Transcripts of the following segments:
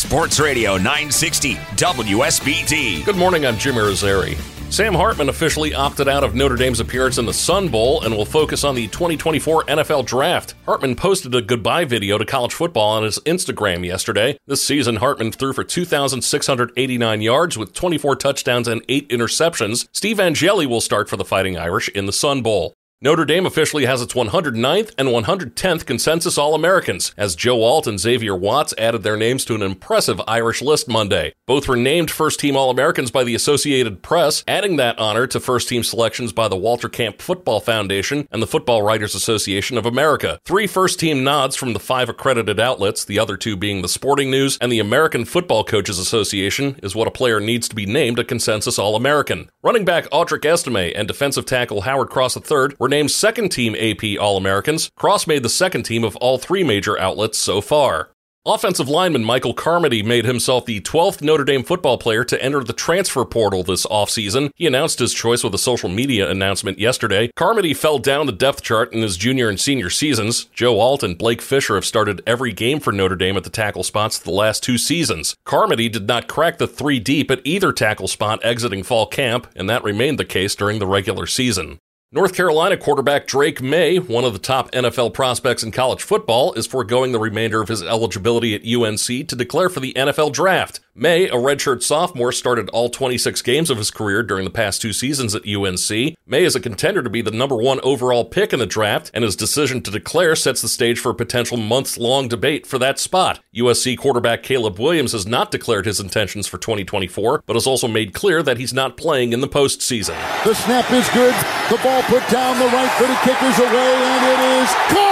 Sports Radio 960 WSBT. Good morning, I'm Jimmy Rosari. Sam Hartman officially opted out of Notre Dame's appearance in the Sun Bowl and will focus on the 2024 NFL Draft. Hartman posted a goodbye video to college football on his Instagram yesterday. This season, Hartman threw for 2,689 yards with 24 touchdowns and 8 interceptions. Steve Angeli will start for the Fighting Irish in the Sun Bowl. Notre Dame officially has its 109th and 110th consensus All Americans, as Joe Alt and Xavier Watts added their names to an impressive Irish list Monday. Both were named first team All Americans by the Associated Press, adding that honor to first team selections by the Walter Camp Football Foundation and the Football Writers Association of America. Three first team nods from the five accredited outlets, the other two being the Sporting News and the American Football Coaches Association, is what a player needs to be named a consensus All American. Running back Audric Estime and defensive tackle Howard Cross III were named second team AP All Americans. Cross made the second team of all three major outlets so far. Offensive lineman Michael Carmody made himself the 12th Notre Dame football player to enter the transfer portal this offseason. He announced his choice with a social media announcement yesterday. Carmody fell down the depth chart in his junior and senior seasons. Joe Alt and Blake Fisher have started every game for Notre Dame at the tackle spots the last two seasons. Carmody did not crack the three deep at either tackle spot exiting fall camp, and that remained the case during the regular season. North Carolina quarterback Drake Maye, one of the top NFL prospects in college football, is foregoing the remainder of his eligibility at UNC to declare for the NFL draft. Maye, a redshirt sophomore, started all 26 games of his career during the past two seasons at UNC. Maye is a contender to be the number one overall pick in the draft, and his decision to declare sets the stage for a potential months long debate for that spot. USC quarterback Caleb Williams has not declared his intentions for 2024, but has also made clear that he's not playing in the postseason. The snap is good. The ball put down. The right footed kick is away, and it is good.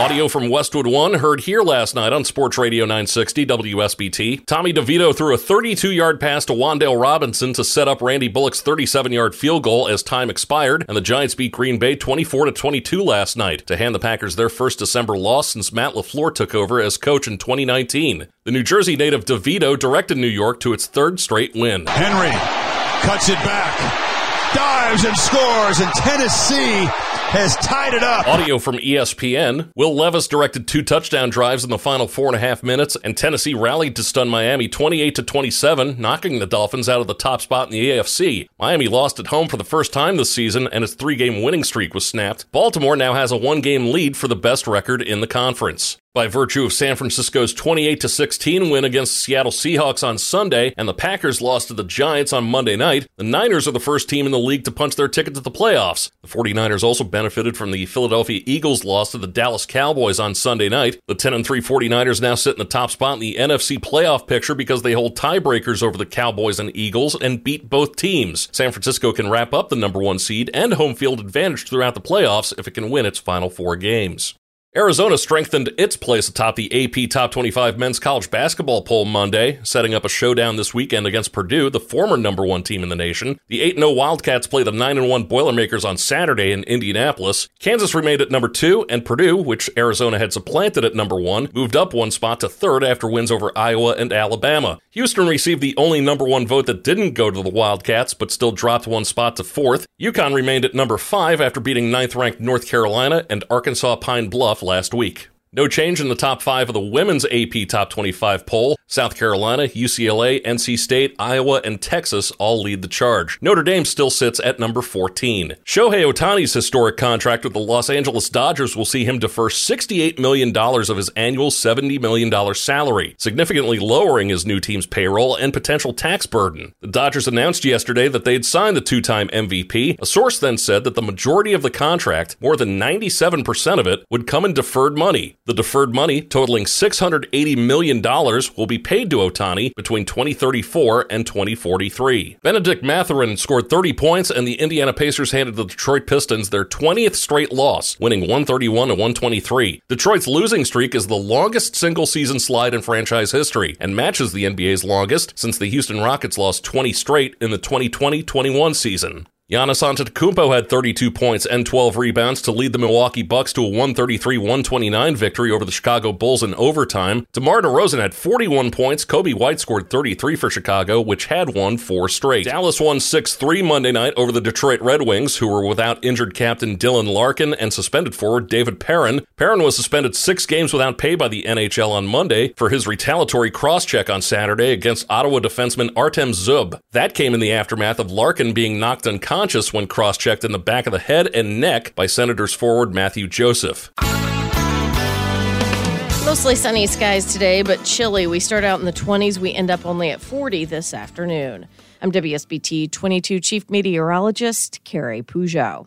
Audio from Westwood One heard here last night on Sports Radio 960 WSBT. Tommy DeVito threw a 32 yard pass to Wan'Dale Robinson to set up Randy Bullock's 37 yard field goal as time expired, and the Giants beat Green Bay 24 to 22 last night to hand the Packers their first December loss since Matt LaFleur took over as coach in 2019. The New Jersey native DeVito directed New York to its third straight win. Henry cuts it back, dives and scores, and Tennessee tied it up. Audio from ESPN. Will Levis directed two touchdown drives in the final four and a half minutes, and Tennessee rallied to stun Miami 28 to 27, knocking the Dolphins out of the top spot in the AFC. Miami lost at home for the first time this season, and its three game winning streak was snapped. Baltimore now has a one game lead for the best record in the conference by virtue of San Francisco's 28 16 win against the Seattle Seahawks on Sunday and the Packers lost to the Giants on Monday night, the Niners are the first team in the league to punch their ticket to the playoffs. The 49ers also benefited from the Philadelphia Eagles loss to the Dallas Cowboys on Sunday night. The 10 and 3 49ers now sit in the top spot in the NFC playoff picture because they hold tiebreakers over the Cowboys and Eagles and beat both teams. San Francisco can wrap up the number 1 seed and home field advantage throughout the playoffs if it can win its final 4 games. Arizona strengthened its place atop the AP Top 25 men's college basketball poll Monday, setting up a showdown this weekend against Purdue, the former number one team in the nation. The 8 0 Wildcats play the 9 1 Boilermakers on Saturday in Indianapolis. Kansas remained at number two, and Purdue, which Arizona had supplanted at number one, moved up one spot to third after wins over Iowa and Alabama. Houston received the only number one vote that didn't go to the Wildcats, but still dropped one spot to fourth. UConn remained at number five after beating ninth ranked North Carolina and Arkansas Pine Bluff last week. No change in the top five of the women's AP Top 25 poll. South Carolina, UCLA, NC State, Iowa, and Texas all lead the charge. Notre Dame still sits at number 14. Shohei Ohtani's historic contract with the Los Angeles Dodgers will see him defer $68 million of his annual $70 million salary, significantly lowering his new team's payroll and potential tax burden. The Dodgers announced yesterday that they'd signed the two time MVP. A source then said that the majority of the contract, more than 97% of it, would come in deferred money. The deferred money, totaling $680 million, will be paid to Ohtani between 2034 and 2043. Benedict Mathurin scored 30 points, and the Indiana Pacers handed the Detroit Pistons their 20th straight loss, winning 131 to 123. Detroit's losing streak is the longest single season slide in franchise history and matches the NBA's longest since the Houston Rockets lost 20 straight in the 2020 21 season. Giannis Antetokounmpo had 32 points and 12 rebounds to lead the Milwaukee Bucks to a 133-129 victory over the Chicago Bulls in overtime. DeMar DeRozan had 41 points. Coby White scored 33 for Chicago, which had won four straight. Dallas won 6-3 Monday night over the Detroit Red Wings, who were without injured captain Dylan Larkin and suspended forward David Perron. Perron was suspended six games without pay by the NHL on Monday for his retaliatory cross-check on Saturday against Ottawa defenseman Artem Zub. That came in the aftermath of Larkin being knocked unconscious unconscious when cross checked in the back of the head and neck by Senators forward Mathieu Joseph. Mostly sunny skies today, but chilly. We start out in the 20s. We end up only at 40 this afternoon. I'm WSBT 22 Chief Meteorologist Carrie Peugeot.